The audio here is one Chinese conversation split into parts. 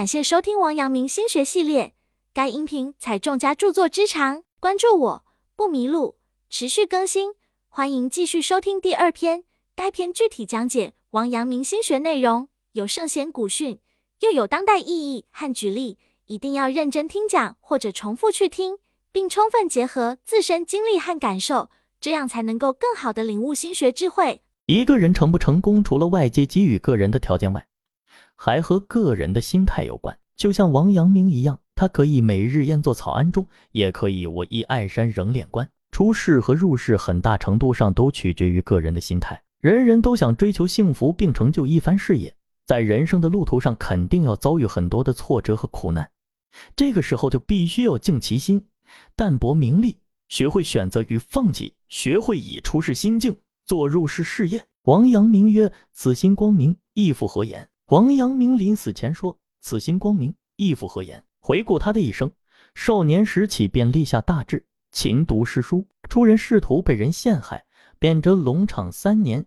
感谢收听王阳明心学系列，该音频采众家著作之长，关注我不迷路，持续更新，欢迎继续收听第二篇。该篇具体讲解王阳明心学内容，有圣贤古训，又有当代意义和举例，一定要认真听讲或者重复去听，并充分结合自身经历和感受，这样才能够更好的领悟心学智慧。一个人成不成功，除了外界给予个人的条件外，还和个人的心态有关。就像王阳明一样，他可以每日宴坐草庵中，也可以我倚爱山仍练官。出世和入世，很大程度上都取决于个人的心态。人人都想追求幸福并成就一番事业，在人生的路途上，肯定要遭遇很多的挫折和苦难。这个时候就必须要静其心，淡泊名利，学会选择与放弃，学会以出世心境。做入世事业，王阳明曰：“此心光明，亦复何言？”王阳明临死前说：“此心光明，亦复何言？”回顾他的一生，少年时起便立下大志，勤读诗书，出人仕途，被人陷害，贬谪龙场三年，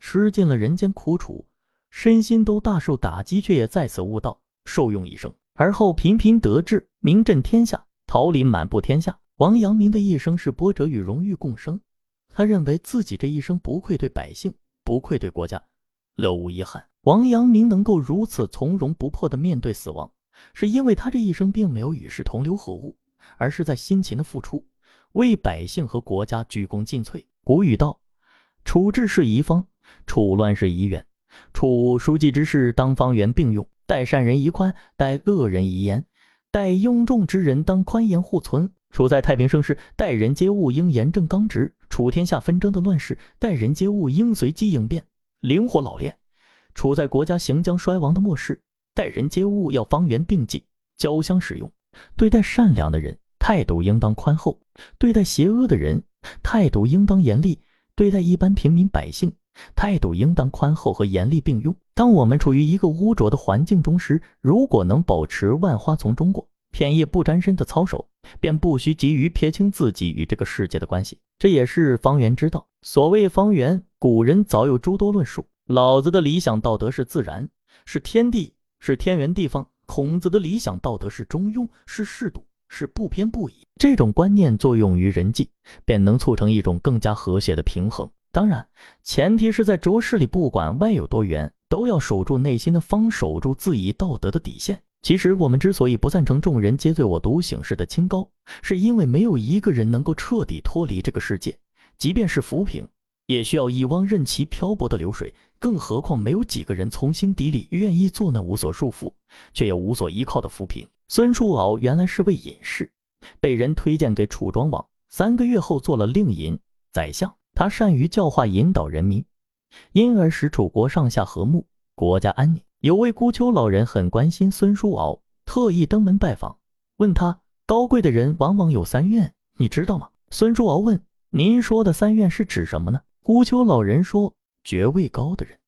吃尽了人间苦楚，身心都大受打击，却也在此悟道，受用一生。而后频频得志，名震天下，桃李满布天下。王阳明的一生是波折与荣誉共生。他认为自己这一生不愧对百姓，不愧对国家，了无遗憾。王阳明能够如此从容不迫地面对死亡，是因为他这一生并没有与世同流合污，而是在辛勤的付出，为百姓和国家鞠躬尽瘁。古语道：“处治是宜方，处乱是宜远。处书记之事，当方圆并用；待善人宜宽，待恶人宜严；待庸众之人，当宽严互存。处在太平盛世，待人接物应严正刚直。”处天下纷争的乱世，待人接物应随机应变，灵活老练；处在国家行将衰亡的末世，待人接物要方圆并济，交相使用。对待善良的人，态度应当宽厚；对待邪恶的人，态度应当严厉；对待一般平民百姓，态度应当宽厚和严厉并用。当我们处于一个污浊的环境中时，如果能保持万花丛中过。片叶不沾身的操守，便不需急于撇清自己与这个世界的关系。这也是方圆之道。所谓方圆，古人早有诸多论述。老子的理想道德是自然，是天地，是天圆地方；孔子的理想道德是中庸，是适度，是不偏不倚。这种观念作用于人际，便能促成一种更加和谐的平衡。当然，前提是在浊世里，不管外有多远，都要守住内心的方，守住自己道德的底线。其实我们之所以不赞成众人皆醉我独醒式的清高，是因为没有一个人能够彻底脱离这个世界，即便是浮萍，也需要一汪任其漂泊的流水。更何况没有几个人从心底里愿意做那无所束缚却又无所依靠的浮萍。孙叔敖原来是位隐士，被人推荐给楚庄王，三个月后做了令尹、宰相。他善于教化引导人民，因而使楚国上下和睦，国家安宁。有位孤丘老人很关心孙叔敖，特意登门拜访，问他：高贵的人往往有三愿，你知道吗？孙叔敖问：您说的三愿是指什么呢？孤丘老人说：爵位高的人，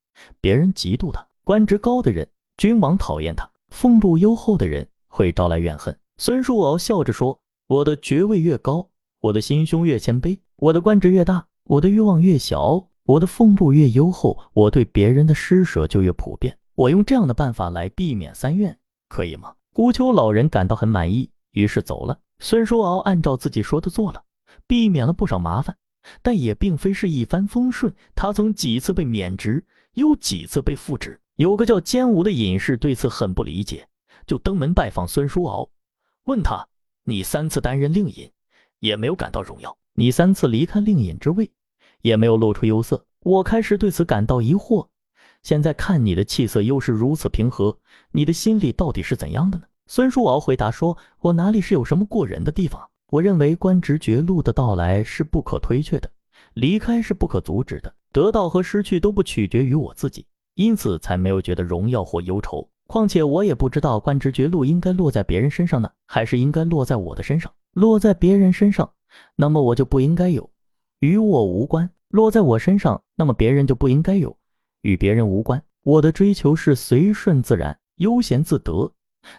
别人嫉妒他；官职高的人，君王讨厌他；俸禄优厚的人，会招来怨恨。孙叔敖笑着说：我的爵位越高，我的心胸越谦卑；我的官职越大，我的欲望越小；我的俸禄越优厚，我对别人的施舍就越普遍。我用这样的办法来避免三怨，可以吗？孤丘老人感到很满意，于是走了。孙叔敖按照自己说的做了，避免了不少麻烦，但也并非是一帆风顺。他曾几次被免职，又几次被复职。有个叫坚吾的隐士对此很不理解，就登门拜访孙叔敖，问他：“你三次担任令尹，也没有感到荣耀；你三次离开令尹之位，也没有露出忧色。我开始对此感到疑惑。”现在看你的气色又是如此平和，你的心里到底是怎样的呢？孙叔敖回答说：“我哪里是有什么过人的地方？我认为官职绝路的到来是不可推却的，离开是不可阻止的，得到和失去都不取决于我自己，因此才没有觉得荣耀或忧愁。况且我也不知道官职绝路应该落在别人身上呢，还是应该落在我的身上。落在别人身上，那么我就不应该有，与我无关；落在我身上，那么别人就不应该有。”与别人无关，我的追求是随顺自然，悠闲自得，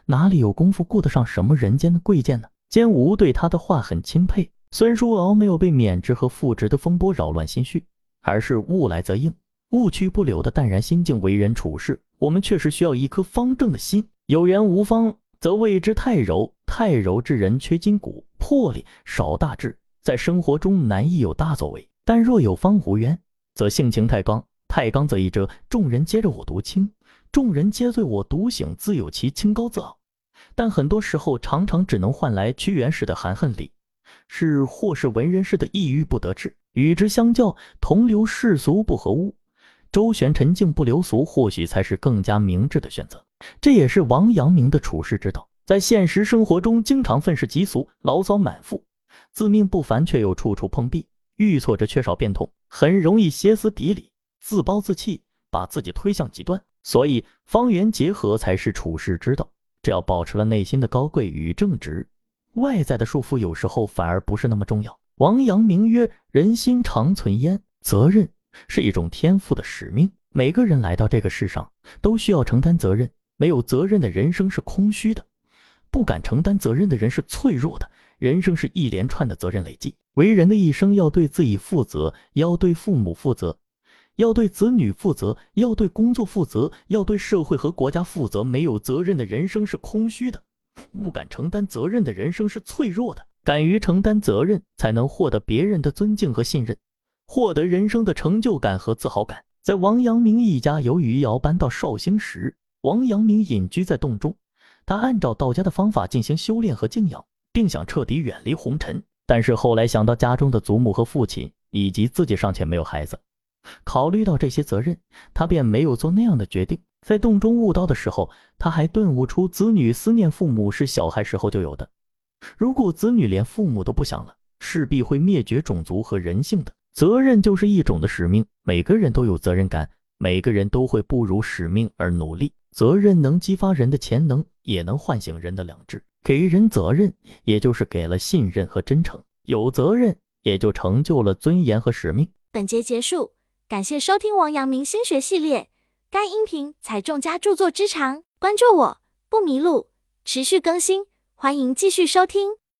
哪里有功夫顾得上什么人间的贵贱呢？坚吾对他的话很钦佩。孙叔敖没有被免职和复职的风波扰乱心绪，而是物来则应，物去不留的淡然心境为人处事。我们确实需要一颗方正的心，有缘无方，则谓之太柔；太柔之人缺筋骨，魄力少大志，在生活中难以有大作为。但若有方无缘，则性情太刚。太刚则一折，众人皆着我独清，众人皆醉我独醒，自有其清高自傲。但很多时候，常常只能换来屈原式的含恨里，是或是文人式的抑郁不得志。与之相较，同流世俗不合污，周旋沉静不流俗，或许才是更加明智的选择。这也是王阳明的处世之道。在现实生活中，经常愤世嫉俗，牢骚满腹，自命不凡，却又处处碰壁，遇挫折缺少变通，很容易歇斯底里。自暴自弃，把自己推向极端，所以方圆结合才是处世之道。只要保持了内心的高贵与正直，外在的束缚有时候反而不是那么重要。王阳明曰：“人心常存焉，责任是一种天赋的使命。每个人来到这个世上，都需要承担责任。没有责任的人生是空虚的，不敢承担责任的人是脆弱的。人生是一连串的责任累积，为人的一生要对自己负责，要对父母负责。”要对子女负责，要对工作负责，要对社会和国家负责。没有责任的人生是空虚的，不敢承担责任的人生是脆弱的。敢于承担责任，才能获得别人的尊敬和信任，获得人生的成就感和自豪感。在王阳明一家由余姚搬到绍兴时，王阳明隐居在洞中。他按照道家的方法进行修炼和静养，并想彻底远离红尘。但是后来想到家中的祖母和父亲，以及自己尚且没有孩子。考虑到这些责任，他便没有做那样的决定。在洞中悟道的时候，他还顿悟出子女思念父母是小孩时候就有的。如果子女连父母都不想了，势必会灭绝种族和人性的。责任就是一种的使命，每个人都有责任感，每个人都会不辱使命而努力。责任能激发人的潜能，也能唤醒人的良知。给人责任，也就是给了信任和真诚。有责任，也就成就了尊严和使命。本节结束。感谢收听王阳明心学系列，该音频采众家著作之长，关注我不迷路，持续更新，欢迎继续收听。